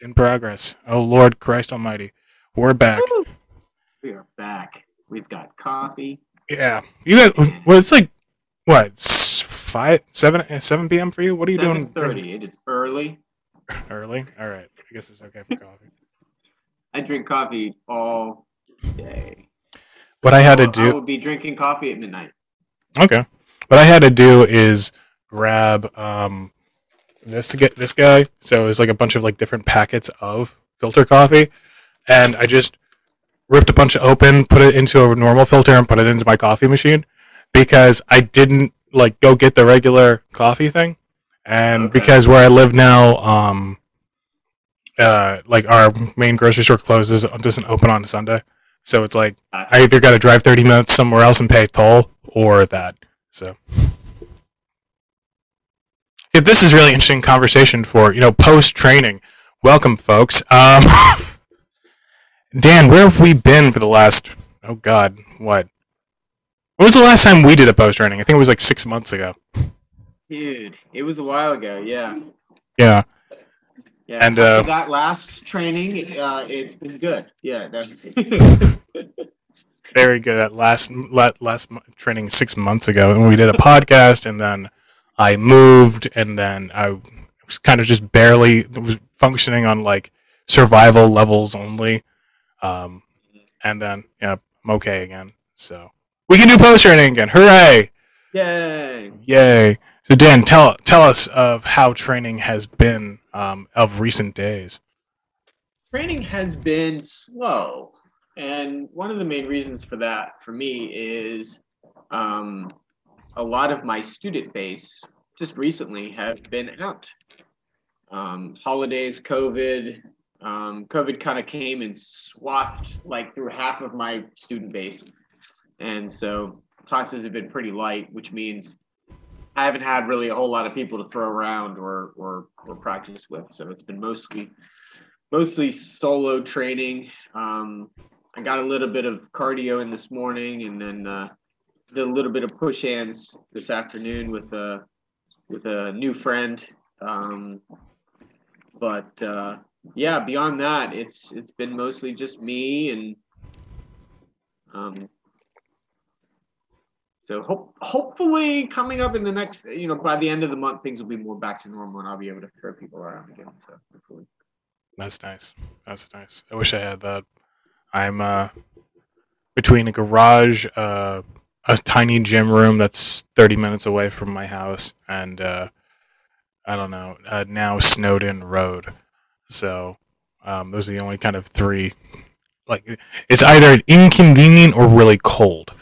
in progress. Oh Lord Christ Almighty, we're back. Woo! We are back. We've got coffee. Yeah, you guys. Well, it's like what s- five, seven, uh, p.m. for you. What are you Seven doing thirty. It is early. early? All right, I guess it's okay for coffee. I drink coffee all day. What I had to do. I do. will be drinking coffee at midnight. Okay. What I had to do is grab um this to get this guy. So it's like a bunch of like different packets of filter coffee, and I just ripped a bunch of open, put it into a normal filter, and put it into my coffee machine because I didn't like go get the regular coffee thing, and Okay. because where I live now, um, uh, like our main grocery store closes doesn't open on Sunday, so it's like I either got to drive 30 minutes somewhere else and pay toll or that. So yeah, this is really interesting conversation for, you know, post training. Welcome folks. Um Dan, where have we been for the last oh god, what? When was the last time we did a post training? I think it was like 6 months ago. Dude, it was a while ago. Yeah. Yeah. Yeah. And, uh, that last training, uh, it's been good. Yeah. That's, Very good at last la- last training 6 months ago and we did a podcast and then I moved and then I was kind of just barely was functioning on like survival levels only. Um, and then yeah, I'm okay again. So we can do post training again. Hooray! Yay. Yay! So Dan, tell tell us of how training has been um, of recent days. Training has been slow. And one of the main reasons for that for me is um, a lot of my student base just recently have been out. Um, holidays, COVID, um, COVID kind of came and swathed like through half of my student base. And so classes have been pretty light, which means I haven't had really a whole lot of people to throw around or, or, or practice with. So it's been mostly mostly solo training. Um, I got a little bit of cardio in this morning, and then uh, did a little bit of push hands this afternoon with a with a new friend. Um, but uh, yeah, beyond that, it's it's been mostly just me and um, so hope, hopefully coming up in the next you know by the end of the month things will be more back to normal and I'll be able to throw people around again. So hopefully. That's nice. That's nice. I wish I had that. I'm uh, between a garage, uh, a tiny gym room that's 30 minutes away from my house, and uh, I don't know, uh, now Snowden Road. So um, those are the only kind of three. Like it's either inconvenient or really cold.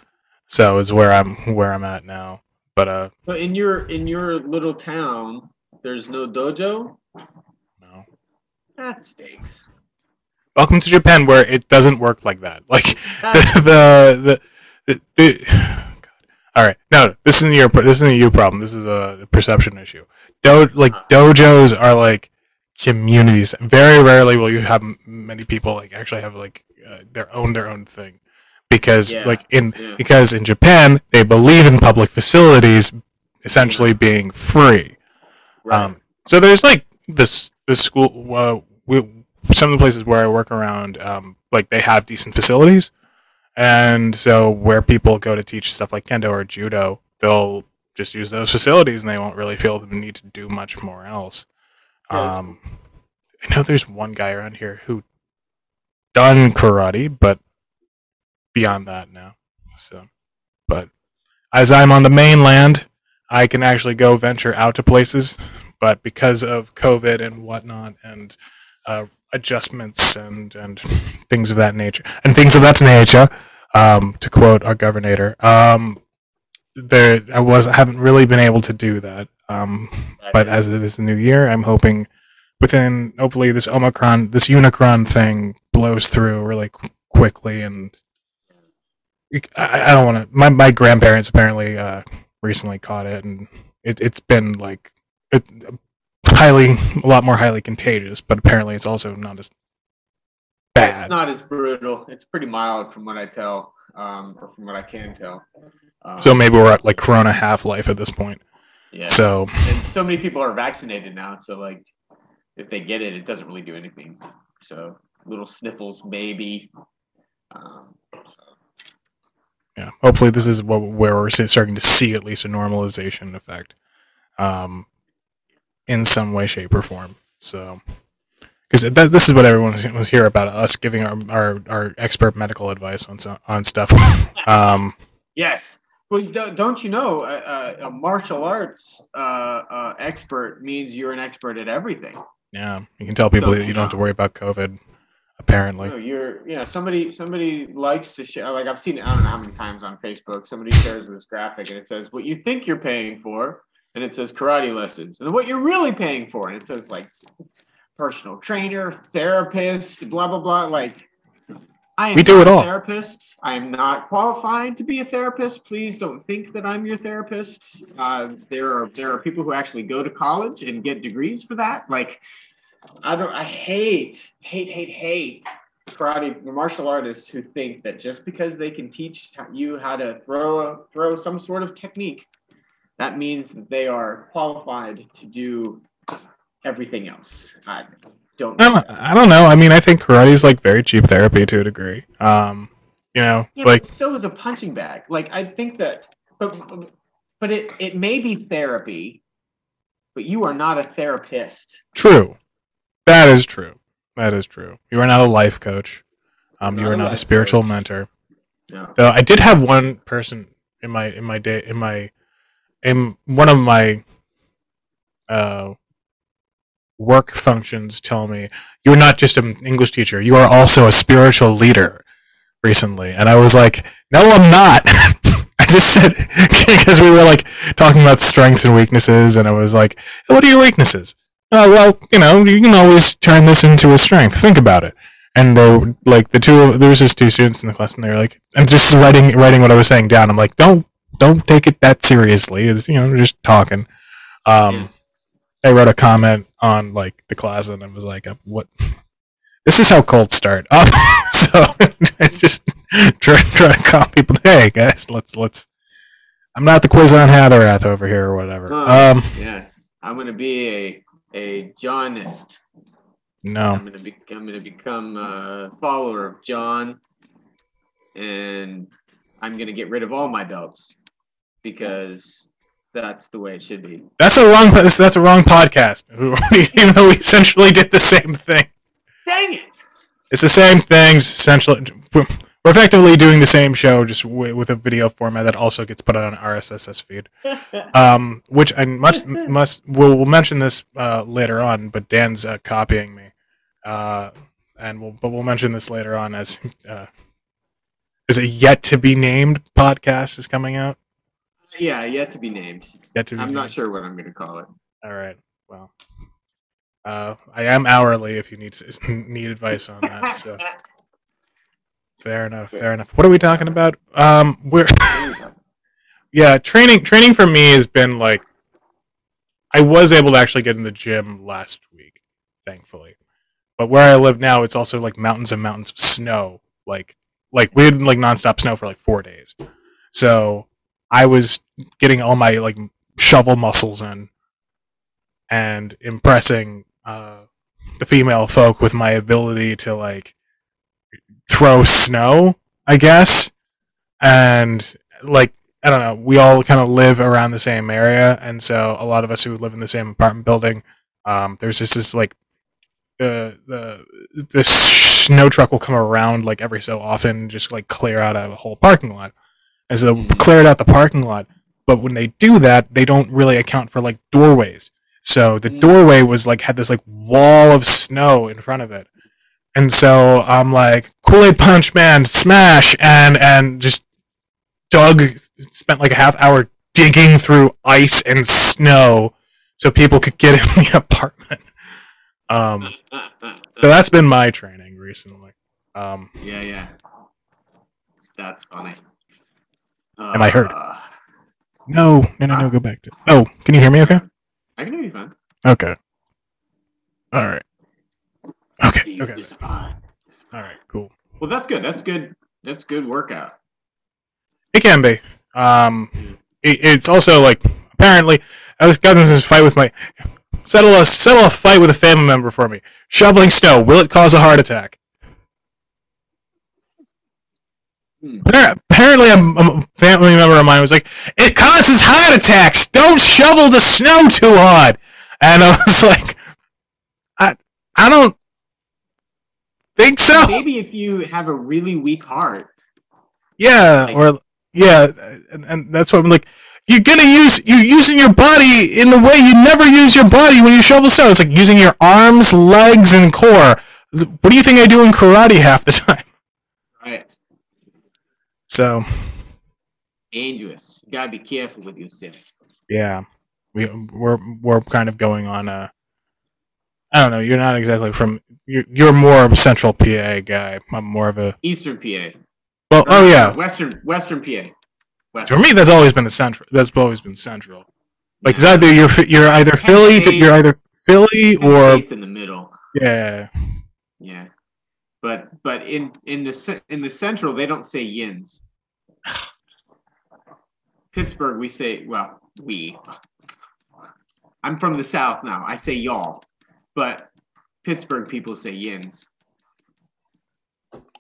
So is where I'm where I'm at now. But uh, So in your in your little town, there's no dojo. no. That stinks. Welcome to Japan, where it doesn't work like that. Like the the, the, the God. all right. No this isn't your this isn't a you problem. This is a perception issue. Do, like dojos are like communities. Very rarely will you have many people like actually have like uh, their own their own thing. Because Yeah, like in yeah. because in Japan they believe in public facilities essentially being free. Right. um, so there's like this this school. Uh, we, some of the places where I work around, um, like they have decent facilities, and so where people go to teach stuff like kendo or judo, they'll just use those facilities, and they won't really feel the need to do much more else. Yeah. Um, I know there's one guy around here who done karate, but beyond that now. So, but as I'm on the mainland, I can actually go venture out to places but because of COVID and whatnot and uh, adjustments and and things of that nature and things of that nature, um, to quote our governor, um, there I was I haven't really been able to do that. Um, but as it is the new year, I'm hoping within hopefully this Omicron, this Unicron thing blows through really qu- quickly and. I, I don't want to. My, my grandparents apparently uh, recently caught it, and it, it's been like it, highly a lot more highly contagious but apparently it's also not as bad It's not as brutal. It's pretty mild from what I tell, um, or from what I can tell. Um, so maybe we're at like corona half life at this point yeah. so and so many people are vaccinated now, so like if they get it, it doesn't really do anything. So little sniffles, maybe. Um, so. Yeah. Hopefully, this is what where we're starting to see at least a normalization effect, um, in some way, shape, or form. So, because this is what everyone was here about us giving our, our, our expert medical advice on on stuff. um, yes. Well, don't you know a, a martial arts uh, uh, expert means you're an expert at everything. Yeah, you can tell people don't that you, you don't have to worry about COVID. Apparently, no, you're yeah. Somebody somebody likes to share. Like I've seen I don't know how many times on Facebook. Somebody shares this graphic and it says what you think you're paying for, and it says karate lessons, and what you're really paying for, and it says like personal trainer, therapist, blah blah blah. Like I am we do it all. therapist. I am not qualified to be a therapist. Please don't think that I'm your therapist. Uh, there are there are people who actually go to college and get degrees for that. Like, I don't. I hate hate hate hate karate martial artists who think that just because they can teach you how to throw a, throw some sort of technique, that means that they are qualified to do everything else. I, don't. I don't, I don't know. I mean, I think karate is like very cheap therapy to a degree. Um, you know, yeah, like so is a punching bag. Like I think that, but but it it may be therapy, but you are not a therapist. True, that is true. That is true. You are not a life coach. Um, not you are not a spiritual coach. mentor. No. Though I did have one person in my in my day in my in one of my uh work functions tell me you're not just an English teacher, you are also a spiritual leader recently. And I was like, no, I'm not. I just said, because we were like talking about strengths and weaknesses, and I was like, what are your weaknesses? Oh, well, you know, you can always turn this into a strength. Think about it. And they like the two, there was just two students in the class, and they were like, I'm just writing, writing what I was saying down. I'm like, don't, don't take it that seriously. It's, you know, just talking. Um. I wrote a comment on like the closet and I was like, uh, "What? This is how cults start." Um, so I just try, try to call people. Hey guys, let's let's. I'm not the Kwisatz Haderach over here or whatever. Oh, um, yes, I'm gonna be a a Johnist. No, I'm gonna be I'm gonna become a follower of John, and I'm gonna get rid of all my belts because that's the way it should be. That's a wrong. That's a wrong podcast. Even though we essentially did the same thing. Dang it! It's the same thing. Essentially, we're effectively doing the same show, just with a video format that also gets put on an RSS feed. um, which I must must we'll, we'll mention this uh, later on, but Dan's uh, copying me, uh, and we'll but we'll mention this later on as uh, is a yet to be named podcast is coming out. Yeah, yet to be named. Yet to be I'm named. not sure what I'm going to call it. All right. Well, uh, I am hourly if you need need advice on that. So fair enough. Fair enough. What are we talking about? Um, we're yeah, training. Training for me has been like I was able to actually get in the gym last week, thankfully. But where I live now, it's also like mountains and mountains of snow. Like like we had like nonstop snow for like four days. So I was getting all my like shovel muscles in and impressing uh, the female folk with my ability to like throw snow, I guess. And like I don't know, we all kind of live around the same area, and so a lot of us who live in the same apartment building, um, there's just this like uh, the the snow truck will come around like every so often, just like clear out a whole parking lot as they cleared out the parking lot. But when they do that, they don't really account for like doorways. So the mm. doorway was like had this like wall of snow in front of it. And so I'm like, Kool-Aid Punch Man, smash and and just Doug spent like a half hour digging through ice and snow so people could get in the apartment. Um so that's been my training recently. Um Yeah, yeah. That's funny. Am I heard? Uh, no, no, no, no. Go back to. Oh, can you hear me? Okay. I can hear you fine. Okay. All right. Okay. Okay. All right. Cool. Well, that's good. That's good. That's good workout. It can be. Um, it, it's also like apparently I was got in this fight with my settle a settle a fight with a family member for me. Shoveling snow will it cause a heart attack? Hmm. Appar- Hmm. Apparently, a, a family member of mine was like, "It causes heart attacks. Don't shovel the snow too hard." And I was like, "I I don't think so." Maybe if you have a really weak heart, Yeah, Like- or yeah, and, and that's what I'm like. You're gonna use you're using your body in the way you never use your body when you shovel snow. It's like using your arms, legs, and core. What do you think I do in karate half the time? So Dangerous. You gotta be careful with yourself. yeah, we we're we're kind of going on a. I don't know. You're not exactly from. You're you're more of a central PA guy. I'm more of a. Eastern PA. Well, oh yeah. Western Western PA. For me, that's always been the central. That's always been central. Like it's either you're you're either Philly, to, you're either Philly or States in the middle. yeah. Yeah. But but in in the in the central they don't say yins. Pittsburgh we say well we. I'm from the south now. I say y'all, but Pittsburgh people say yins.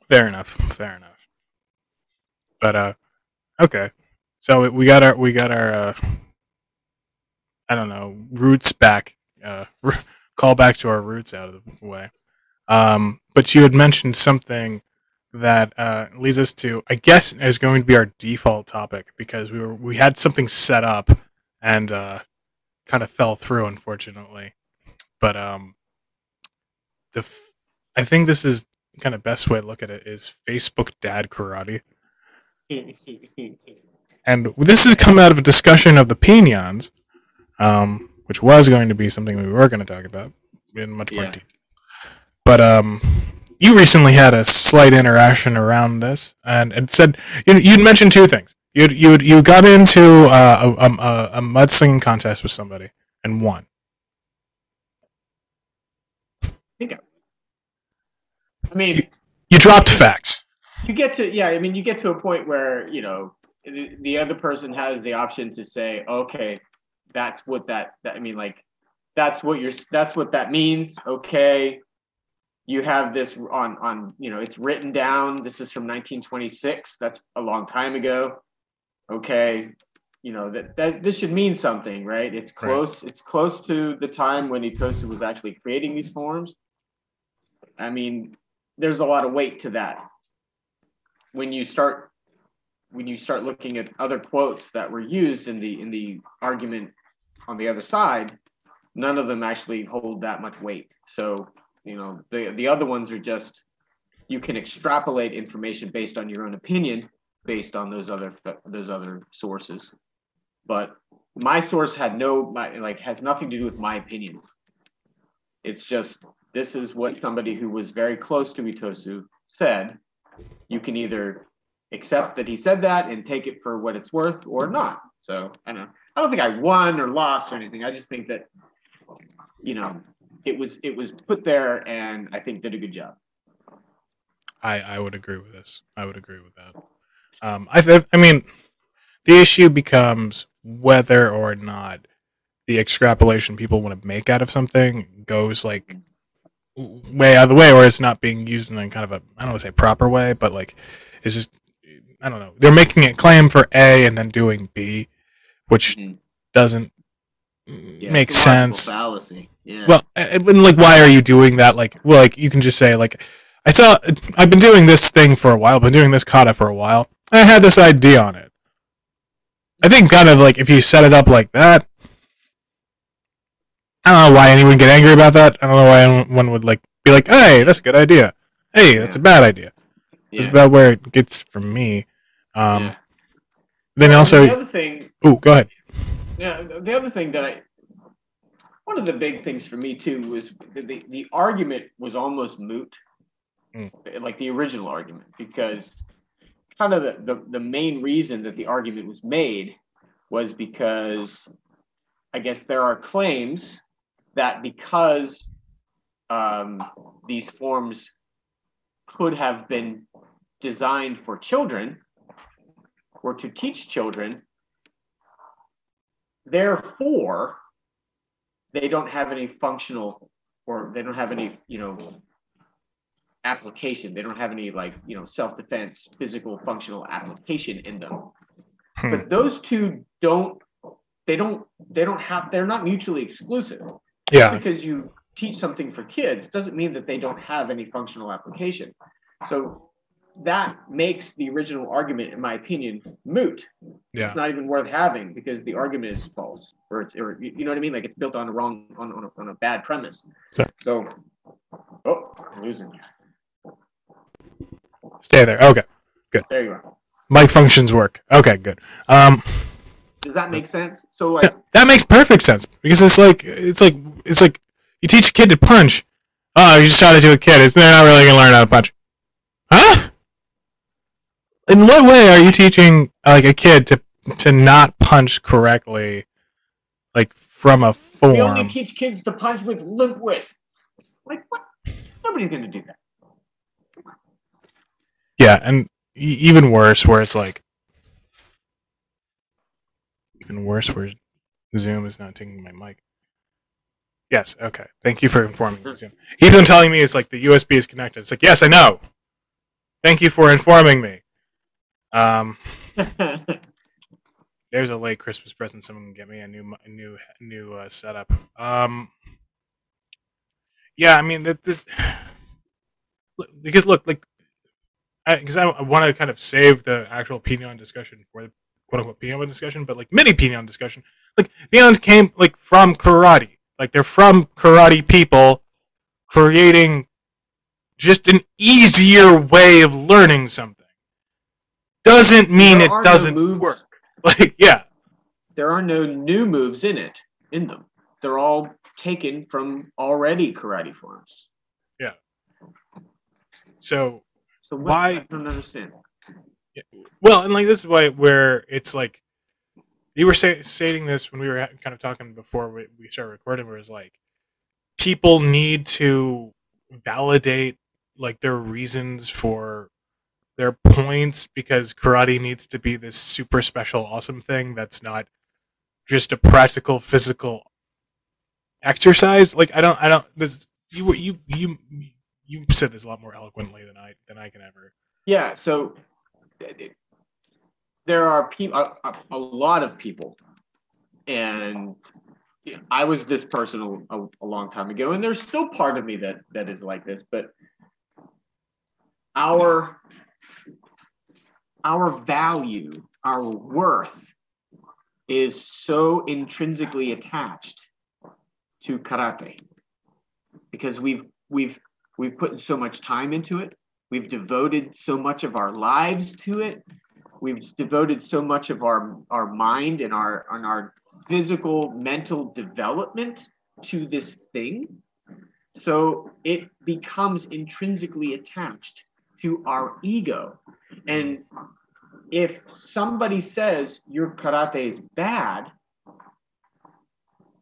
Fair enough. Fair enough. But uh, okay. So we got our we got our uh, I don't know roots back. Uh, call back to our roots out of the way. Um, but you had mentioned something that uh, leads us to I guess is going to be our default topic because we were we had something set up and uh, kind of fell through unfortunately. But um, the f- I think this is kind of best way to look at it is Facebook dad karate. And this has come out of a discussion of the pinans, um, which was going to be something we were going to talk about in much more Yeah. detail. But um, you recently had a slight interaction around this, and it said you you'd mentioned two things. You you you got into uh, a, a a mudslinging contest with somebody and won. I mean, You dropped facts. you get to yeah i mean you get to a point where you know the, the other person has the option to say okay that's what that, that i mean like that's what you're that's what that means okay you have this on on you know it's written down. This is from 1926 that's a long time ago. Okay. You know that, that this should mean something right? It's Right. close it's close to the time when itosu was actually creating these forms. I mean there's a lot of weight to that. When you start when you start looking at other quotes that were used in the in the argument on the other side none of them actually hold that much weight. So you know the the other ones are just you can extrapolate information based on your own opinion based on those other those other sources but my source had no my like has nothing to do with my opinion it's just this is what somebody who was very close to Itosu said you can either accept that he said that and take it for what it's worth or not. So I don't. I don't think I won or lost or anything. I just think that you know it was it was put there and I think did a good job. I, I would agree with this. I would agree with that. Um, I th- I mean, the issue becomes whether or not the extrapolation people want to make out of something goes like way out of the way, or it's not being used in a kind of a I don't want to say proper way, but like it's just I don't know. They're making a claim for A and then doing B, which Mhm. doesn't Yeah, make it's a logical sense. Fallacy. Yeah. Well, and and, like, why are you doing that? Like, well, like you can just say, like, I saw, I've been doing this thing for a while, been doing this kata for a while. I had this idea on it. I think, kind of like, if you set it up like that, I don't know why anyone would get angry about that. I don't know why anyone would like be like, "Hey, that's a good idea." Hey, that's a bad idea. yeah. It's about where it gets from me. Um, yeah. Then Well, also, the other thing oh, go ahead. Yeah, the other thing that I, one of the big things for me too was the, the, argument was almost moot, Mm. like the original argument, because kind of the, the, the main reason that the argument was made was because I guess there are claims that because um, these forms could have been designed for children or to teach children, therefore they don't have any functional or they don't have any, you know, application. They don't have any like, you know, self-defense, physical functional application in them. Hmm. But those two don't they don't they don't have they're not mutually exclusive. Yeah. Because you teach something for kids doesn't mean that they don't have any functional application. So that makes the original argument, in my opinion, moot. Yeah. It's not even worth having because the argument is false, or it's, or you know what I mean? Like it's built on a wrong, on, on, a, on a bad premise. So- So, oh, I'm losing you. Stay there. Okay. Good. There you are. Mic functions work. Okay, good. Um, Does that make sense? So, like, that makes perfect sense because it's like it's like it's like you teach a kid to punch. Oh, you just taught it to a kid. It's they're not really gonna learn how to punch. Huh? In what way are you teaching like a kid to to not punch correctly, like from a form? we only teach kids to punch with limp wrists. Like, what? Nobody's gonna do that. Yeah, and even worse, where it's like even worse, where Zoom is not taking my mic. Yes. Okay. Thank you for informing me. Zoom. He's been telling me it's like the USB is connected. It's like yes, I know. Thank you for informing me. Um, there's a late Christmas present. Someone can get me a new, a new, new uh, setup. Um, yeah, I mean that this look- because look like because I, I want to kind of save the actual Pinan discussion for the quote unquote Pinan discussion, but like mini Pinan discussion, like Pinans came like from karate, like they're from karate people creating just an easier way of learning something. Doesn't mean it doesn't moves. work. Like yeah, there are no new moves in it, in them. They're all taken from already karate forms. Yeah. so So what, Why- I don't understand. Well, and like this is why where it's like you were say, stating this when we were kind of talking before we, we started recording, where it's like people need to validate like their reasons for their points because karate needs to be this super special awesome thing that's not just a practical physical exercise. Like i don't i don't this you you you you said this a lot more eloquently than i than i can ever. Yeah, so th- th- there are people, a, a, lot of people, and I was this person a, a long time ago, and there's still part of me that that is like this, but our our value, our worth, is so intrinsically attached to karate because we've we've we've put so much time into it We've devoted so much of our lives to it. We've devoted so much of our, our mind and our, and our physical, mental development to this thing. So it becomes intrinsically attached to our ego. And if somebody says your karate is bad,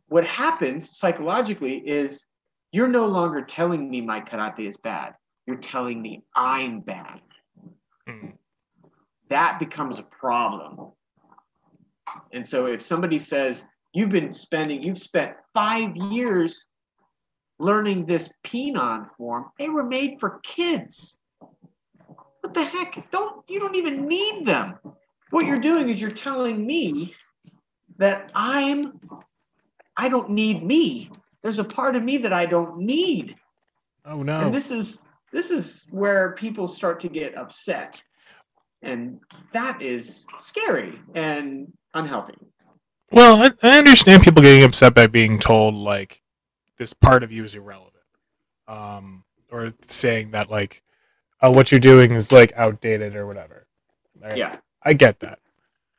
what happens psychologically is you're no longer telling me my karate is bad you're telling me I'm bad. Hmm. That becomes a problem. And so if somebody says, you've been spending, you've spent five years learning this Pinan form, they were made for kids. What the heck? Don't you don't even need them. What you're doing is you're telling me that I'm I don't need me. There's a part of me that I don't need. oh no And this is this is where people start to get upset. And that is scary and unhealthy. Well, I, I understand people getting upset by being told like this part of you is irrelevant, um, or saying that like oh, what you're doing is like outdated or whatever. Right? Yeah. I get that.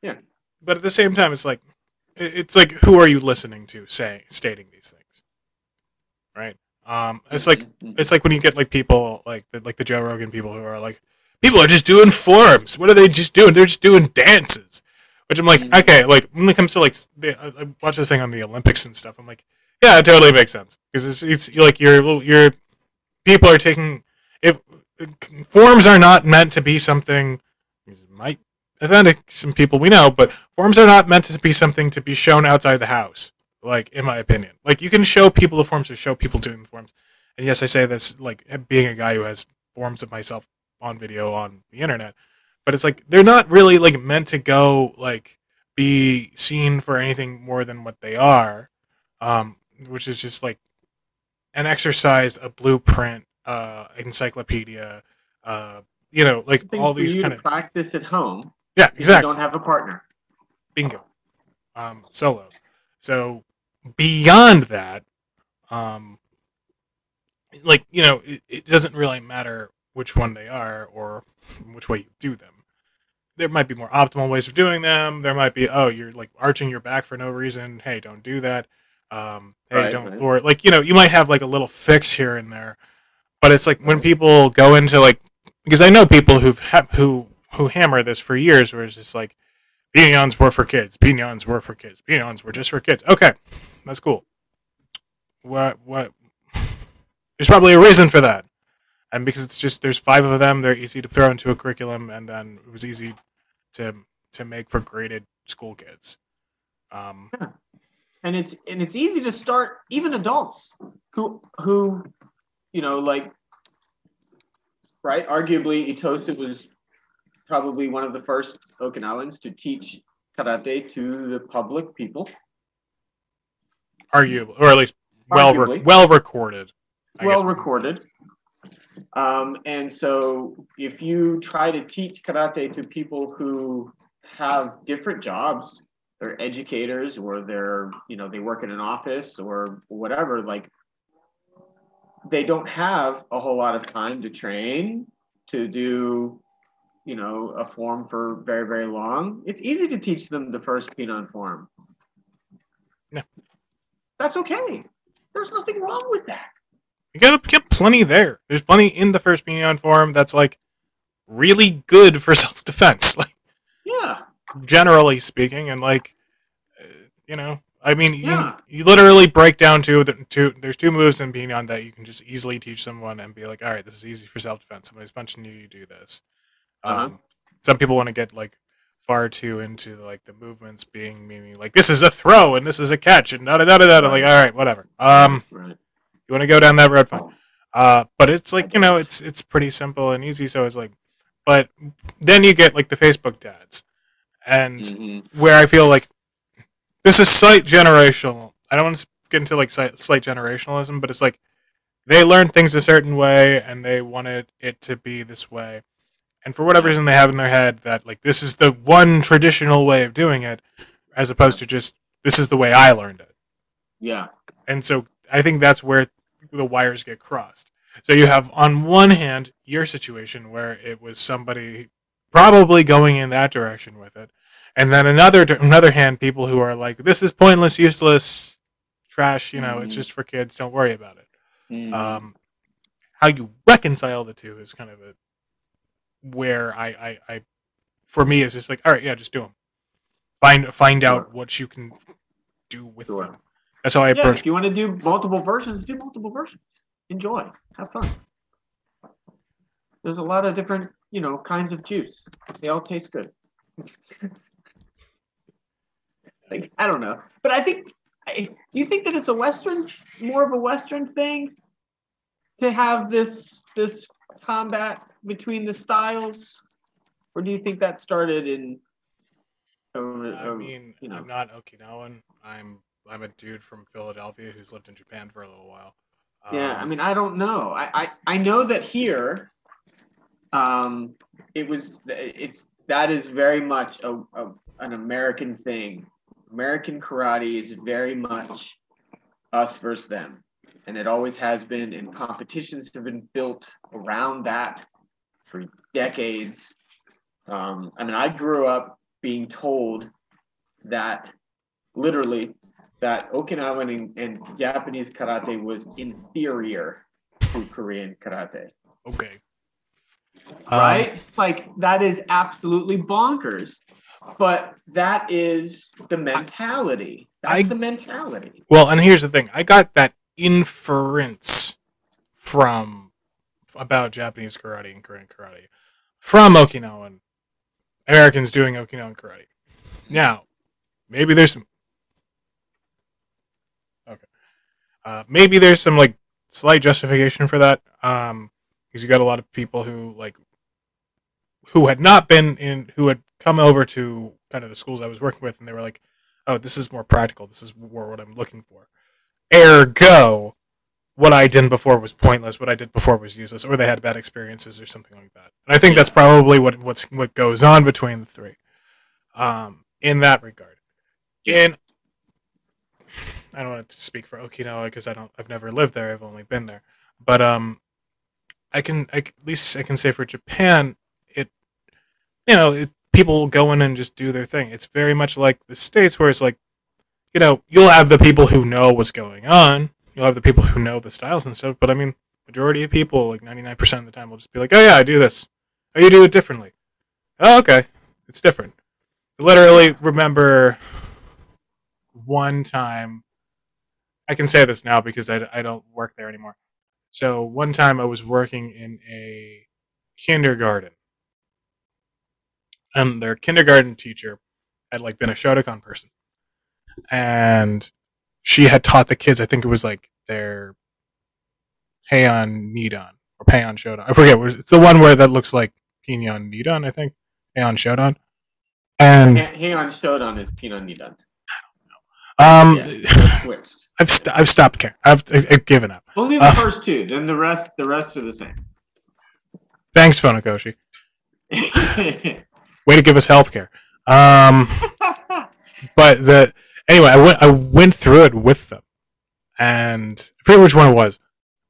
Yeah. but at the same time, it's like it's like who are you listening to saying stating these things, right? Um, it's like Mhm. it's like when you get like people like the, like the Joe Rogan people who are like people are just doing forms. What are they just doing? They're just doing dances. Which I'm like, Mhm. okay, like when it comes to like the, I I watch this thing on the Olympics and stuff. I'm like, yeah, it totally makes sense because it's, it's like you're like your your people are taking if forms are not meant to be something. Might offend some people we know, but forms are not meant to be something to be shown outside the house. Like in my opinion, like you can show people the forms or show people doing the forms. And yes, I say this like being a guy who has forms of myself on video on the internet, but it's like they're not really like meant to go like be seen for anything more than what they are, um, which is just like an exercise, a blueprint, uh, encyclopedia, uh, you know, like Something all these kind of practice at home. yeah, exactly. You don't have a partner. bingo um solo so beyond that um like you know it, it doesn't really matter which one they are or which way you do them there might be more optimal ways of doing them there might be oh you're like arching your back for no reason hey don't do that um hey Right, don't right. or like you know you might have like a little fix here and there but it's like when people go into like because i know people who've ha- who who hammer this for years where it's just like Pinans were for kids. Pinans were for kids. Pinans were just for kids. Okay, that's cool. What? What? There's probably a reason for that, and because it's just there's five of them, they're easy to throw into a curriculum, and then it was easy to to make for graded school kids. Um, and it's and it's easy to start even adults who who you know like right arguably itosu was probably one of the first okinawans to teach karate to the public people. Arguable, or at least well re- well recorded. I well we can- recorded. Um, and so if you try to teach karate to people who have different jobs they're educators or they're you know they work in an office or whatever like they don't have a whole lot of time to train to do you know a form for very very long it's easy to teach them the first pinan form Yeah. that's okay there's nothing wrong with that You gotta get plenty there. There's plenty in the first Pinan form that's like really good for self defense. Like yeah generally speaking, and like, uh, you know, I mean, you, Yeah. you literally break down two, the two. There's two moves in Pinan that you can just easily teach someone and be like, all right, this is easy for self defense. Somebody's punching you, you do this. Uh-huh. Um, some people want to get like far too into like the movements being meaning like this is a throw and this is a catch and da da da da da. Like, all right, whatever. Um, right you want to go down that road, fine. Uh, but it's like you know, it's it's pretty simple and easy. So it's like, but then you get like the Facebook dads, and Mhm. where I feel like this is slight generational. I don't want to get into like slight, slight generationalism, but it's like they learn things a certain way and they wanted it to be this way, and for whatever reason they have in their head that like this is the one traditional way of doing it, as opposed to just this is the way I learned it. yeah And so I think that's where the wires get crossed. So you have on one hand your situation where it was somebody probably going in that direction with it, and then another another hand people who are like this is pointless, useless, trash. You know, it's Mhm. just for kids. Don't worry about it. Mhm. Um, how you reconcile the two is kind of a where I, I, I for me is just like all right, yeah, just do them. Find find out what you can do with Sure. them. That's how I yeah, approach. if you want to do multiple versions, do multiple versions. Enjoy, have fun. There's a lot of different, you know, kinds of juice. They all taste good. like I don't know, but I think. Do you think that it's a Western, more of a Western thing, to have this this combat between the styles, or do you think that started in? Over, I mean, you know. I'm not Okinawan. I'm I'm a dude from Philadelphia who's lived in Japan for a little while. Yeah, I Um, mean, I don't know. I, I, I know that here, um, it was it's that is very much a, a an American thing. American karate is very much us versus them, and it always has been. And competitions have been built around that for decades. Um, I mean, I grew up being told that literally that Okinawan and, and Japanese karate was inferior to Korean karate. okay. Um, Right? like that is absolutely bonkers. But that is the mentality. That's I- the mentality. well, and here's the thing. I got that inference from about Japanese karate and Korean karate from Okinawan Americans doing Okinawan karate. Now, maybe there's some Uh, maybe there's some like slight justification for that, um, because you got a lot of people who like who had not been in who had come over to kind of the schools I was working with, and they were like, "Oh, this is more practical. This is more what I'm looking for." Ergo, what I did before was pointless. What I did before was useless, or they had bad experiences or something like that. And I think that's probably what what's what goes on between the three, um, in that regard. And I don't want to speak for Okinawa because I don't. I've never lived there. I've only been there. But um, I can I, at least I can say for Japan, you know it, people go in and just do their thing. It's very much like the states where it's like, you know, you'll have the people who know what's going on. You'll have the people who know the styles and stuff. But I mean, majority of people, like ninety nine percent of the time, will just be like, oh yeah, I do this. Oh, you do it differently. Oh, okay, it's different. I literally remember one time I can say this now because I, I don't work there anymore. So one time I was working in a kindergarten, and their kindergarten teacher had like been a Shotokan person, and she had taught the kids. I think it was like their Heian Nidan or Pinan Shodan. I forget. It's the one where that looks like Pinan Nidan. I think Heian Shodan. And Heian Shodan is Pinan. I know. Um, yeah, I've st- I've stopped caring. I've, I've given up. Only the uh, first two. Then the rest the rest are the same. Thanks, Funakoshi. Way to give us health care. Um, but the anyway, I went I went through it with them, and I forget which one it was.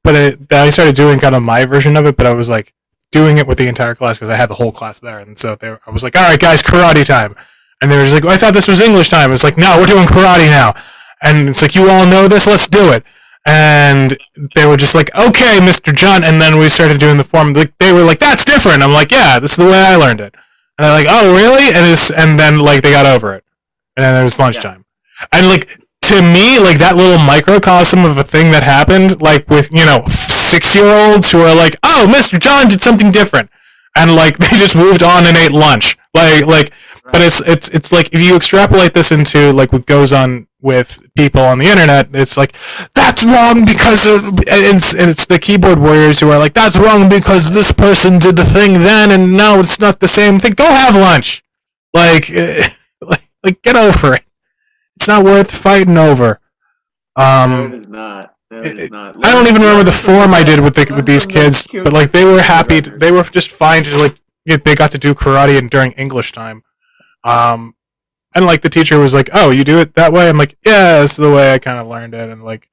But it, I started doing kind of my version of it. But I was like doing it with the entire class because I had the whole class there, and so there I was like, "All right, guys, karate time." And they were just like, oh, I thought this was English time. It's like, no, we're doing karate now. And it's like, you all know this, let's do it. And they were just like, okay, Mr. John. And then we started doing the form. Like, they were like, that's different. I'm like, yeah, this is the way I learned it. And they're like, oh, really? And it's, and then like they got over it. And then it was lunchtime. Yeah. And like, to me, like that little microcosm of a thing that happened, like with, you know, six year olds who are like, oh, Mr. John did something different. And like, they just moved on and ate lunch. Like, like, but it's it's it's like if you extrapolate this into like what goes on with people on the internet, it's like that's wrong because of, and it's and it's the keyboard warriors who are like that's wrong because this person did the thing then and now it's not the same thing. Go have lunch, like like, like get over it. It's not worth fighting over. Um, no, it is not. No, it is not. I don't even remember the form I did with the with these kids, but like they were happy. To, they were just fine to like they got to do karate and during English time. Um, and like the teacher was like, "Oh, you do it that way." I'm like, "Yeah, that's the way I kind of learned it," and like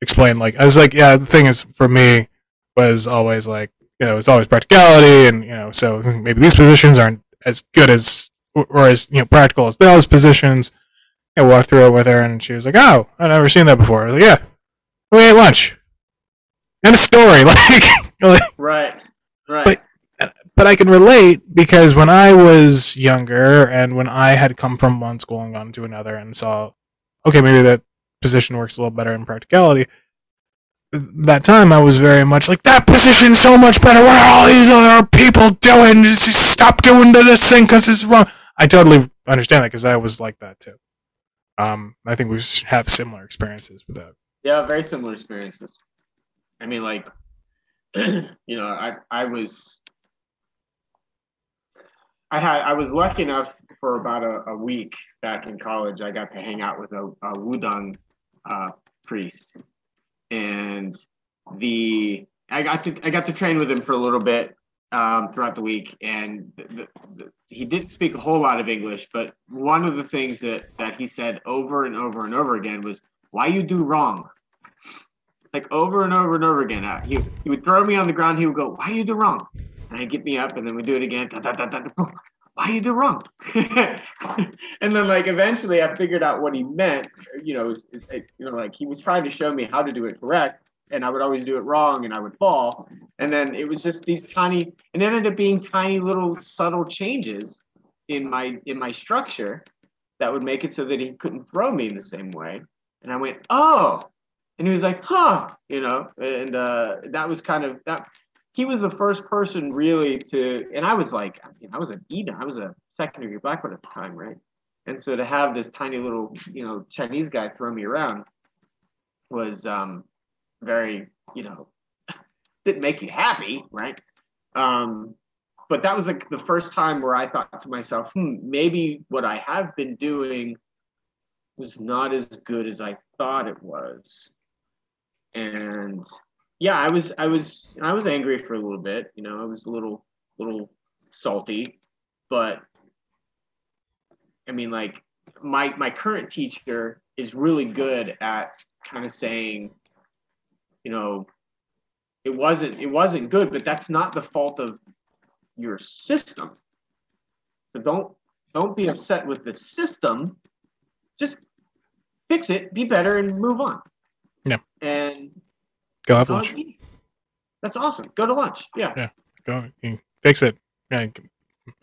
explained like I was like, "Yeah, the thing is for me was always like you know it's always practicality, and you know so maybe these positions aren't as good as or as you know practical as those positions." I walked through it with her, and she was like, "Oh, I've never seen that before." I was like, "Yeah, we ate lunch." And a story, like, like right, but I can relate because when I was younger and when I had come from one school and gone to another and saw, okay, maybe that position works a little better in practicality. That time I was very much like that position's so much better. What are all these other people doing? Just stop doing this thing because it's wrong. I totally understand that because I was like that too. Um, I think we have similar experiences with that. Yeah, very similar experiences. I mean, like, you know, I I was I had I was lucky enough for about a, a week back in college. I got to hang out with a, a Wudang uh, priest, and the I got to I got to train with him for a little bit um, throughout the week, and the, the, he didn't speak a whole lot of English. But one of the things that that he said over and over and over again was, "Why you do wrong." Like over and over and over again. Uh, he, he would throw me on the ground. He would go, "Why you do wrong?" And get me up, and then we do it again. Da, da, da. Why you do wrong? and then like eventually, I figured out what he meant. You know, it's, it's, it, you know, like he was trying to show me how to do it correct, and I would always do it wrong, and I would fall. And then it was just these tiny, and it ended up being tiny little subtle changes in my in my structure that would make it so that he couldn't throw me in the same way. And I went, oh, and he was like, huh, you know, and uh, that was kind of that he was the first person really to, and I was like, I, mean, I was a nidan, I was a secondary black belt at the time, right? And so to have this tiny little, you know, Chinese guy throw me around, was um, very, you know, didn't make you happy, right? Um, but that was like the first time where I thought to myself, hmm, maybe what I have been doing was not as good as I thought it was. And yeah, I was I was I was angry for a little bit, you know, I was a little little salty, but I mean like my my current teacher is really good at kind of saying, you know, it wasn't it wasn't good, but that's not the fault of your system. So don't don't be upset with the system. Just fix it, be better, and move on. Yeah. And Go have lunch. That's awesome. Go to lunch. Yeah. Yeah. Go fix it. Yeah,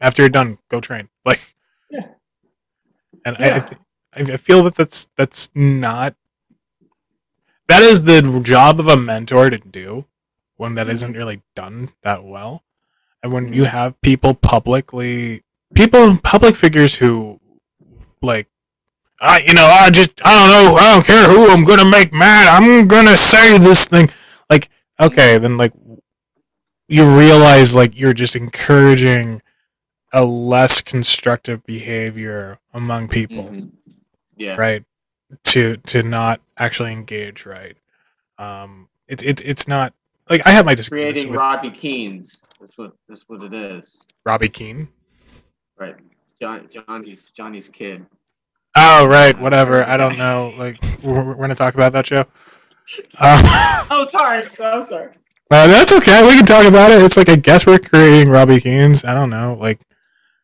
After you're done, go train. Like. Yeah. And I, I, th- I I feel that that's that's not. That is the job of a mentor to do, when that mm-hmm. isn't really done that well, and when you mm-hmm. have people publicly, people public figures who, like, I you know I just I don't know I don't care who I'm gonna make mad I'm gonna say this thing like okay then like you realize like you're just encouraging a less constructive behavior among people Mhm. Yeah. right to to not actually engage right um it's it's it's not like i have my disagreements Creating with Robby Keenes. That's what that's what it is. robby keene Right. John Johnny's Johnny's kid. Oh right whatever i don't know like we're, we're gonna talk about that show uh, Oh sorry. Oh sorry. uh, that's okay we can talk about it it's like i guess we're creating robby keenes i don't know like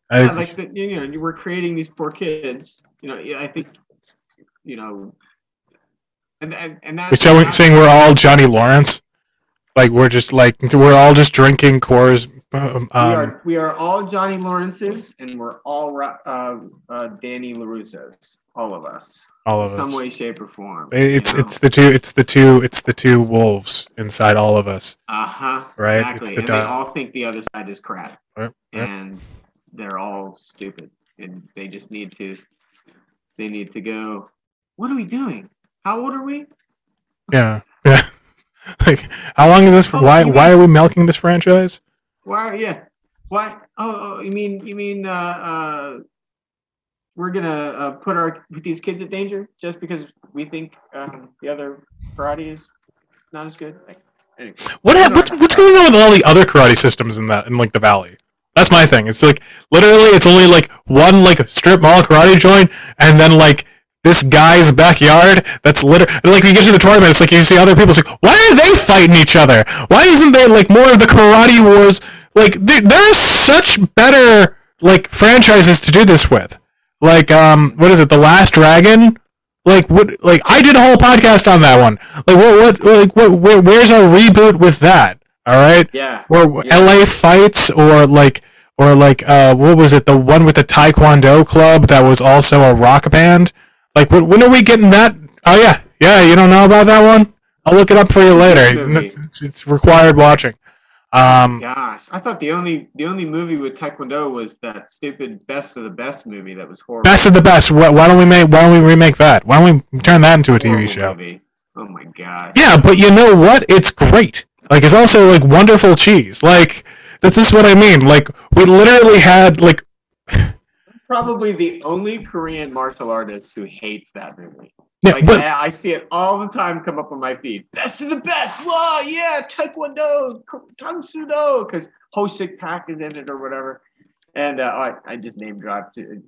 I, Yeah, like the, you know, you were creating these poor kids. You know, yeah, I think, you know, and and and that's saying, saying we're all Johnny Lawrence? Like we're just like we're all just drinking Coors. Um, we are we are all Johnny Lawrences, and we're all uh, uh, Danny Larussos. All of us, all in of us. some way, shape, or form. It's it's the two it's the two it's the two wolves inside all of us. uh huh. right, Exactly. the and they all think the other side is crap, Right, right. and they're all stupid, and they just need to. They need to go. What are we doing? How old are we? Yeah, yeah. like how long is this? For, Oh, why why are we milking this franchise? Why? Yeah. Why? Oh, oh you mean you mean uh, uh, we're gonna uh, put our put these kids at danger just because we think um, the other karate is not as good? Like, anyway. What hap- what's, what's going on with all the other karate systems in that in like the valley? That's my thing. It's like literally it's only like one like strip mall karate joint and then like this guy's backyard that's literally like we get to the tournament it's like you see other people it's like why are they fighting each other? Why isn't there like more of the karate wars? Like there, there are such better like franchises to do this with. Like um what is it the last dragon? Like what like i did a whole podcast on that one. Like what what like what where, where's our reboot with that? All right? Yeah. or Yeah. LA fights or like or like uh what was it the one with the taekwondo club that was also a rock band like when, when are we getting that? Oh yeah. Yeah you don't know about that one? I'll look it up for you later. it's, it's required watching. Um Gosh, I thought the only the only movie with Taekwondo was that stupid Best of the Best movie that was horrible. best of the best. Why, why don't we make why don't we remake that? Why don't we turn that into a TV Horrible show? movie. Oh my god. yeah but you know what? It's great. Like it's also like wonderful cheese. Like this is what I mean. Like we literally had like Probably the only Korean martial artist who hates that movie. yeah Like but I, I see it all the time come up on my feed. Best of the best. Wow, yeah, Taekwondo, Kung Sudo, because Hosik Pak is in it or whatever. And uh, I, I just name dropped. to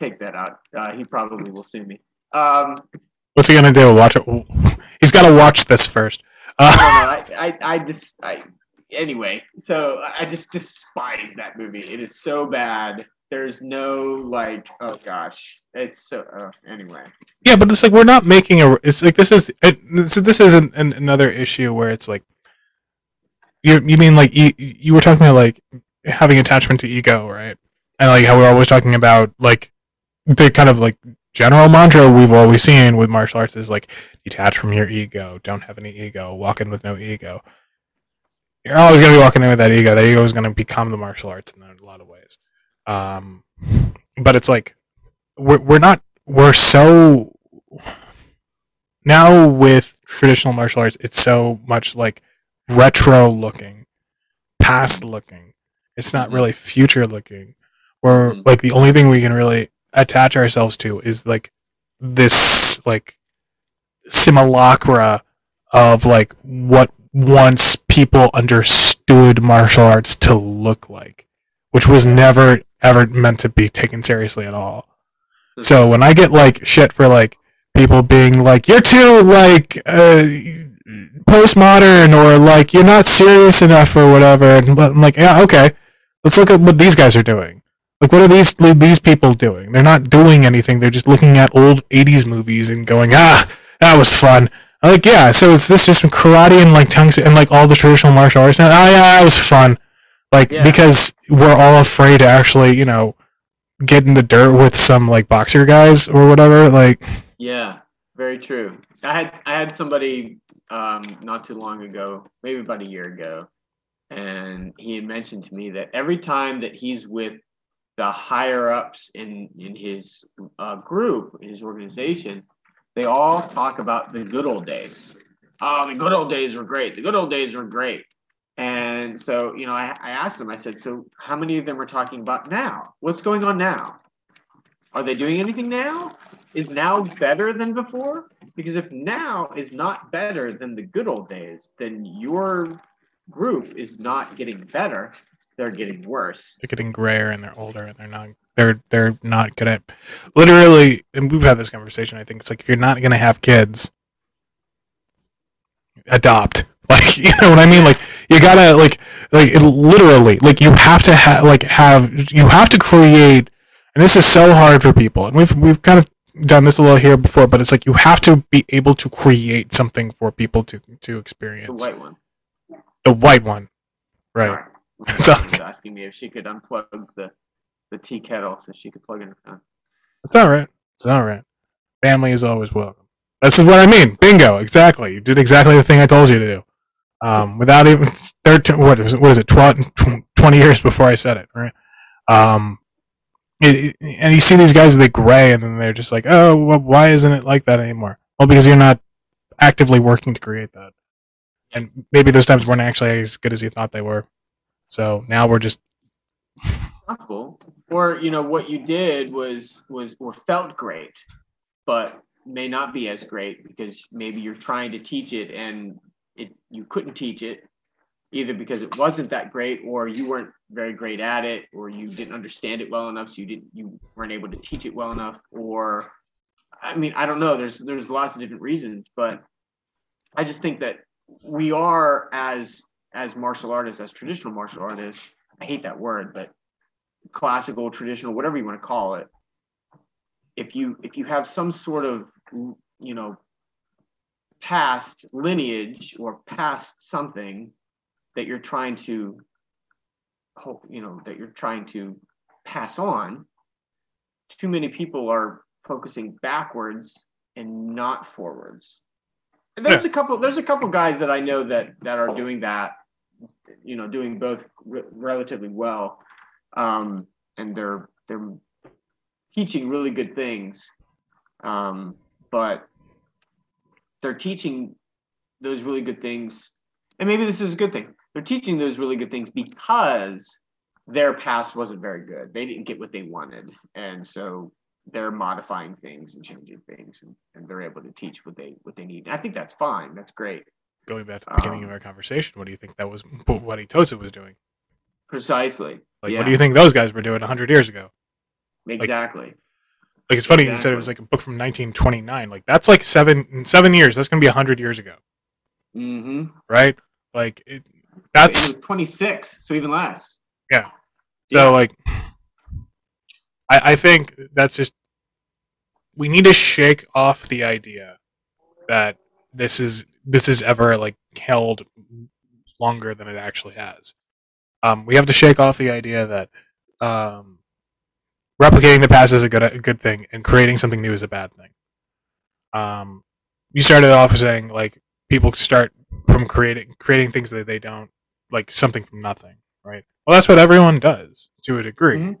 Take that out. Uh, he probably will sue me. Um, What's he gonna do? Watch it. He's got to watch this first. I Uh, know. I, I, I just, I, anyway. So I just despise that movie. It is so bad. There's no like, oh gosh, it's so. Uh, anyway, yeah, but it's like we're not making a. It's like this is it, this, this is an, an, another issue where it's like you you mean like you, you were talking about like having attachment to ego, right? And like how we're always talking about like the kind of like general mantra we've always seen with martial arts is like detach from your ego, don't have any ego, walk in with no ego. You're always gonna be walking in with that ego. That ego is gonna become the martial arts in a lot of ways. Um, but it's like we're we're not we're so now with traditional martial arts, it's so much like retro looking, past looking. It's not Mhm. really future looking. Or Mhm. like the only thing we can really attach ourselves to is like this like simulacra of like what once people understood martial arts to look like, which was never ever meant to be taken seriously at all. So when I get like shit for like people being like you're too like uh, postmodern or like you're not serious enough or whatever, and I'm like yeah okay, let's look at what these guys are doing. Like what are these these people doing? They're not doing anything. They're just looking at old '80s movies and going ah that was fun. I'm like yeah, so is this just karate and like tongues and like all the traditional martial arts? And, oh yeah, that was fun. Like Yeah. because we're all afraid to actually you know get in the dirt with some like boxer guys or whatever. Like, Yeah, very true. I had I had somebody um, not too long ago, maybe about a year ago, and he had mentioned to me that every time that he's with the higher ups in in his uh, group, his organization, they all talk about the good old days. Oh, the good old days were great. The good old days were great. And so, you know, I, I asked them, I said, so how many of them are talking about now? What's going on now? Are they doing anything now? Is now better than before? Because if now is not better than the good old days, then your group is not getting better. They're getting worse. they're getting grayer and they're older and they're not they're they're not gonna literally and we've had this conversation i think it's like if you're not gonna have kids adopt like you know what i mean like you gotta like like it literally like you have to have like have you have to create and this is so hard for people and we've we've kind of done this a little here before but it's like you have to be able to create something for people to to experience The white one. the white one right. It's all asking me if she could unplug the the tea kettle so she could plug in her phone. It's all right. It's all right. Family is always welcome. This is what I mean. Bingo. Exactly. You did exactly the thing I told you to do. Um, without even thirteen. What is it? What is it? 12, 20 years before I said it. Right. Um, it, and you see these guys they gray, and then they're just like, oh, well, why isn't it like that anymore? Well, because you're not actively working to create that, and maybe those times weren't actually as good as you thought they were. So now we're just possible or you know what you did was was or felt great but may not be as great because maybe you're trying to teach it and it you couldn't teach it either because it wasn't that great or you weren't very great at it or you didn't understand it well enough so you didn't you weren't able to teach it well enough or i mean i don't know. There's there's lots of different reasons but i just think that we are as as martial artists as traditional martial artists i hate that word but classical traditional whatever you want to call it if you if you have some sort of you know past lineage or past something that you're trying to hope you know that you're trying to pass on too many people are focusing backwards and not forwards. And there's a couple there's a couple guys that i know that that are doing that you know doing both re- relatively well um, and they're they're teaching really good things. Um, but they're teaching those really good things and maybe this is a good thing they're teaching those really good things because their past wasn't very good they didn't get what they wanted and so they're modifying things and changing things and, and they're able to teach what they what they need i think that's fine that's great going back to the beginning of Um, our conversation. What do you think that was? What Itosu was doing? precisely Like, Yeah. what do you think those guys were doing hundred years ago? exactly Like, it's funny you said it was like a book from 1929. Like, that's like seven in seven years. That's gonna be hundred years ago, mm-hmm right? Like, it, that's was 26 so even less Yeah. so Yeah. like. I I think that's just we need to shake off the idea that this is this is ever like held longer than it actually has. Um, we have to shake off the idea that um, replicating the past is a good a good thing, and creating something new is a bad thing. Um, you started off saying like people start from creating creating things that they don't like something from nothing, right? Well, that's what everyone does to a degree, Mhm.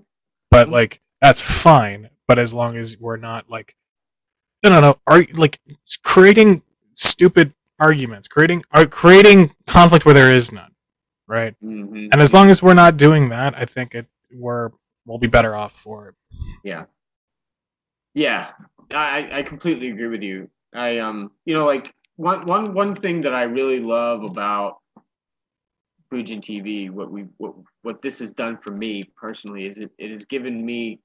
but Mhm. like that's fine. But as long as we're not like, no, no, no, are like creating stupid arguments, creating are creating conflict where there is none, right? Mhm. And as long as we're not doing that, I think it we're we'll be better off for it. Yeah, Yeah. I, I completely agree with you. I um, you know, like one one one thing that I really love about Bujin TV, what we what what this has done for me personally is it, it has given me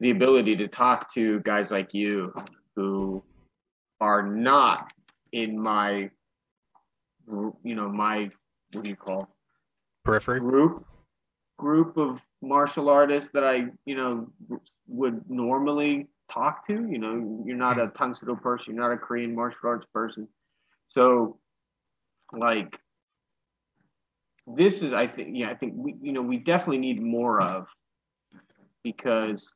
the ability to talk to guys like you who are not in my you know my what do you call Periphery. group group of martial artist that I you know would normally talk to. You know, you're not a Tungsten person, you're not a Korean martial arts person, so like this is I think yeah I think we you know we definitely need more of because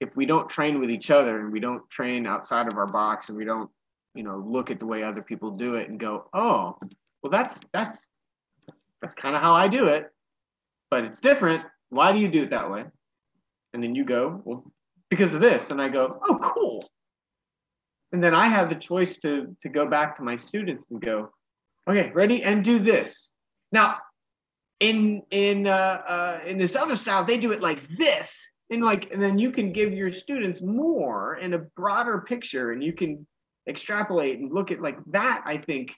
if we don't train with each other and we don't train outside of our box and we don't you know look at the way other people do it and go oh well that's that's that's kind of how I do it but it's different. Why do you do it that way? And then you go, well, because of this. And I go, oh, cool. And then I have the choice to to go back to my students and go, okay, ready, and do this. Now, in in uh, uh, in this other style, they do it like this, and like, and then you can give your students more and a broader picture, and you can extrapolate and look at like that. I think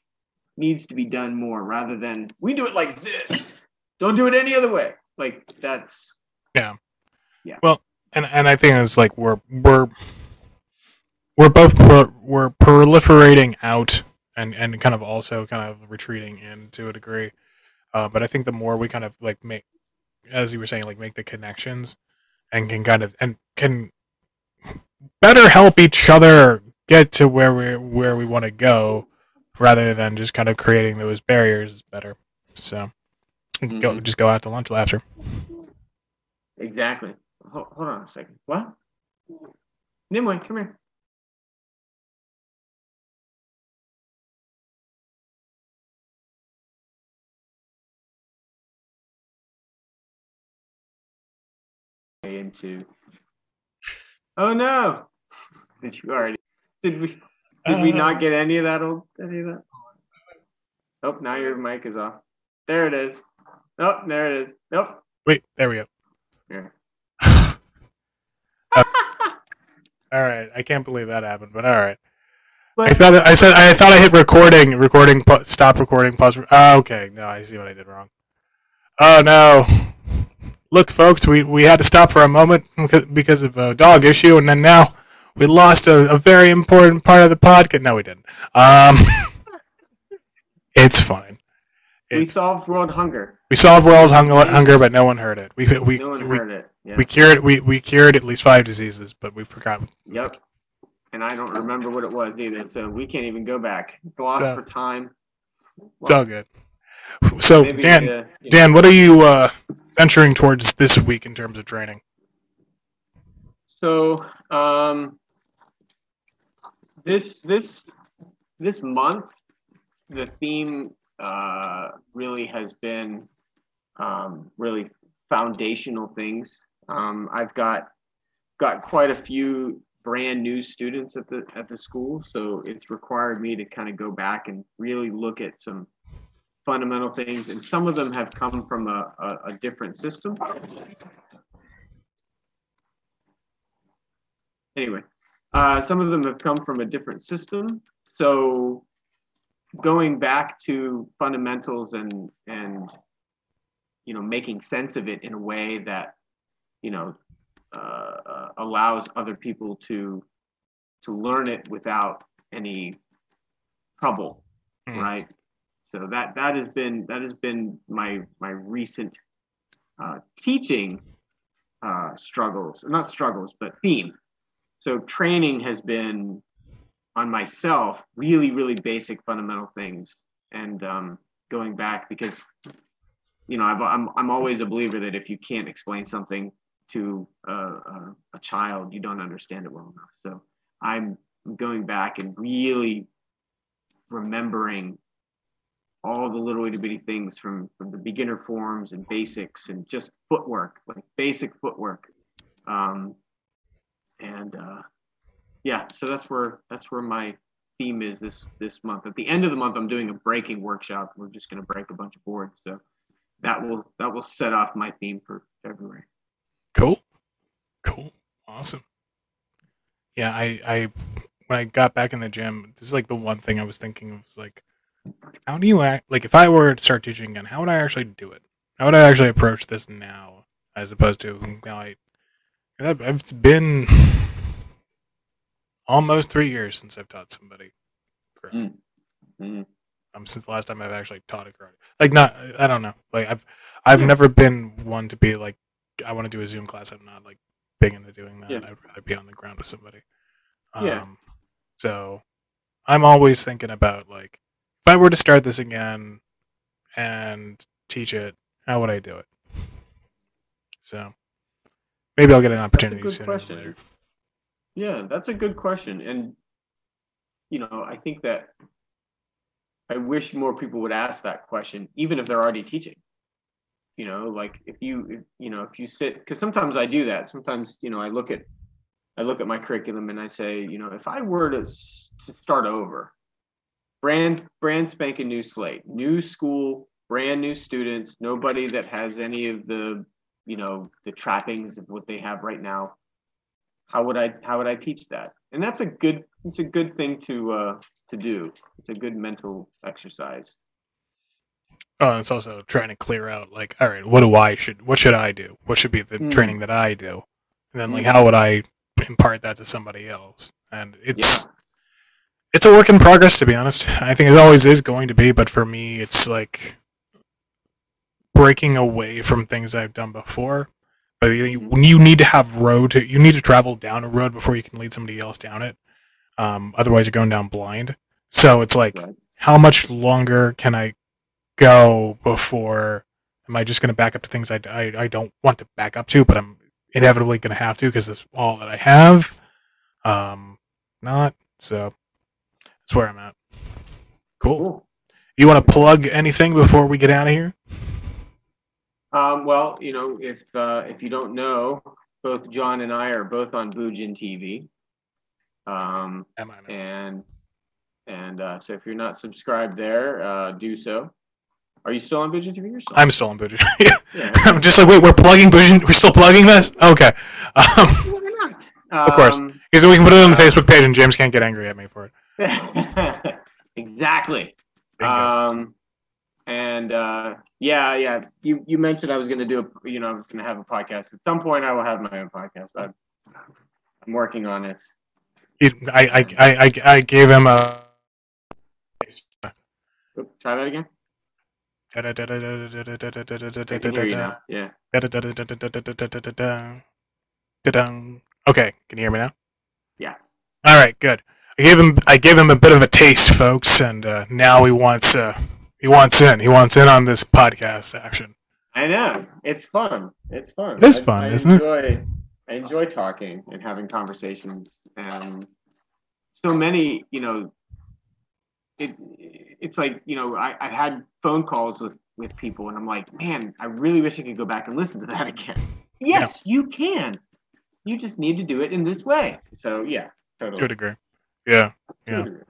needs to be done more rather than we do it like this. Don't do it any other way. Like that's yeah, yeah. Well, and and I think it's like we're we're we're both pro- we're proliferating out and and kind of also kind of retreating in to a degree. Uh, but I think the more we kind of like make, as you were saying, like make the connections and can kind of and can better help each other get to where we where we want to go, rather than just kind of creating those barriers is better. So go Mhm. just go out to lunch after. exactly. Hold, hold on a second. What? Nimue, come here. Into. Oh no! Did you already? Did we? Did we not get any of that old any of that? Oh, now your mic is off. There it is. Oh, there it is. Nope. Wait, there we go. Here. All right, I can't believe that happened, but all right. I thought I said I thought I hit recording, recording, pu- stop recording, pause. re- Oh, okay, no, I see what I did wrong. Oh no! Look, folks, we we had to stop for a moment because- of a dog issue, and then now we lost a, a very important part of the podcast. No, we didn't. Um, it's fine. we solved world hunger. We solved world hunger, hunger, but no one heard it. We we No one we, heard it. Yeah. we cured we we cured at least five diseases, but we forgot. Yep. And I don't remember what it was either, so we can't even go back. It's lost So- for time. It's all good. So Maybe, Dan, uh, you know, Dan, what are you uh, venturing towards this week in terms of training? So um, this this this month, the theme uh, really has been um, really foundational things. Um, I've got got quite a few brand new students at the at the school, so it's required me to kind of go back and really look at some fundamental things, and some of them have come from a, a, a different system. Anyway, uh, some of them have come from a different system, so going back to fundamentals and and you know making sense of it in a way that you know uh, uh, allows other people to to learn it without any trouble Mhm. right? So that that has been that has been my my recent uh, teaching uh, struggles not struggles but theme. So training has been on myself really really basic fundamental things. And um, going back because you know I've, I'm, I'm always a believer that if you can't explain something to a, a, a child you don't understand it well enough so i'm going back and really remembering all the little itty bitty things from from the beginner forms and basics and just footwork like basic footwork um, and uh, yeah so that's where that's where my theme is this this month. At the end of the month, I'm doing a breaking workshop. We're just going to break a bunch of boards. So that will that will set off my theme for February. Cool. Cool. Awesome. Yeah, I I when I got back in the gym, this is like the one thing I was thinking of was like how do you act like if I were to start teaching again, how would I actually do it? How would I actually approach this now as opposed to how I it's been almost three years since I've taught somebody. Mm. Mm. Um, since the last time I've actually taught a karate. Like not, I don't know. Like I've, I've Yeah. never been one to be like, I want to do a Zoom class. I'm not like big into doing that. Yeah. I'd rather be on the ground with somebody. Yeah. Um, so I'm always thinking about like, if I were to start this again and teach it, how would I do it? So maybe I'll get an opportunity sooner question. later. Yeah, that's a good question. And, you know, I think that I wish more people would ask that question, even if they're already teaching. You know, like if you, if, you know, if you sit, because sometimes I do that. Sometimes, you know, I look at, I look at my curriculum and I say, you know, if I were to, to start over, brand, brand spanking new slate, new school, brand new students, nobody that has any of the, you know, the trappings of what they have right now how would I how would I teach that? And that's a good it's a good thing to uh, to do. It's a good mental exercise. Oh, it's also trying to clear out like, all right, what do I should what should I do? What should be the Mm. training that I do? And then like Mm. how would I impart that to somebody else? And it's Yeah. it's a work in progress to be honest. I think it always is going to be, but for me it's like breaking away from things I've done before. But you, Mhm. you need to have road to you need to travel down a road before you can lead somebody else down it. Um, otherwise you're going down blind. So it's like Right. how much longer can I go before? Am I just going to back up to things I, I, I don't want to back up to, but I'm inevitably going to have to because it's all that I have? Um, not so. That's where I'm at. Cool. Cool. You want to plug anything before we get out of here? Um, well, you know, if uh, if you don't know, both John and I are both on Bujin TV. Um, Am I? and and uh, so if you're not subscribed there, uh, do so. Are you still on Bujin TV or still? I'm still on Bougie. yeah. I'm just like, wait, we're plugging Bougie. We're still plugging this? Okay. Um, Why not? Of course. Um, because we can put it on the Uh, Facebook page and James can't get angry at me for it. exactly. Bingo. Um, and uh, yeah, yeah. You you mentioned I was going to do a, you know, I was going to have a podcast. At some point, I will have my own podcast. I'm, I'm working on it. It, I, I, I, I, gave him a. Oop, Try that again. I can hear you now. Yeah. Okay, can you hear me now? Yeah. All right, good. I gave him I gave him a bit of a taste, folks, and uh, now he wants uh, he wants in. He wants in on this podcast action. I know. It's fun. It's fun. It is I- fun, I isn't it? enjoy, I enjoy talking and having conversations. And so many, you know, it it's like, you know, I, I've had phone calls with with people and I'm like, man, I really wish I could go back and listen to that again. Yes, you can. You just need to do it in this way. So yeah, totally. To a degree. Yeah. Yeah. degree.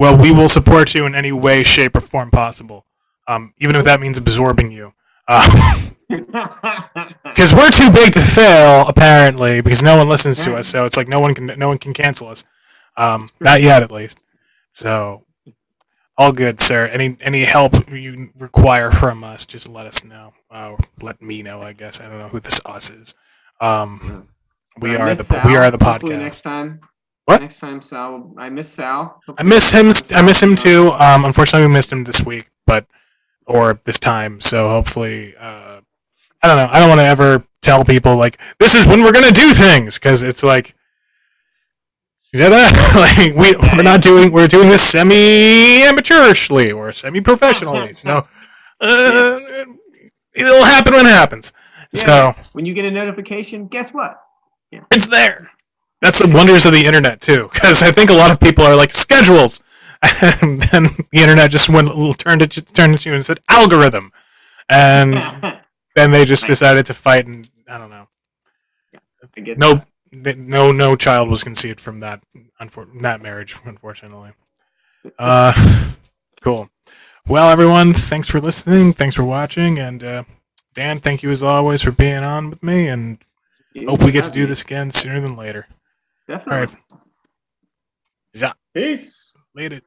Well, we will support you in any way, shape, or form possible, um, even if that means absorbing you. Because we're too big to fail, apparently, because no one listens to us. So it's like no one can no one can cancel us. Um, not yet, at least. So all good, sir. Any any help you require from us, just let us know. Uh, let me know. I guess I don't know who this us is. Um, we are the we are the podcast. Next time. What? Next time, Sal. I miss Sal. I miss him. I miss him too. Um, unfortunately, we missed him this week, but or this time. So hopefully, uh, I don't know. I don't want to ever tell people like this is when we're gonna do things because it's like, you know that like we we're not doing we're doing this semi amateurishly or semi professionally. So uh, it'll happen when it happens. So when you get a notification, guess what? it's there. That's the wonders of the internet too, because I think a lot of people are like schedules, and then the internet just went a little turned it turned it to you and said algorithm, and then they just decided to fight, and I don't know. I No, th- no, no child was conceived from that unfor- that marriage, unfortunately. Uh, cool. Well, everyone, thanks for listening. Thanks for watching. And uh, Dan, thank you as always for being on with me. And hope we get to do this again sooner than later. Definitely. All right. Ja. Peace. Later.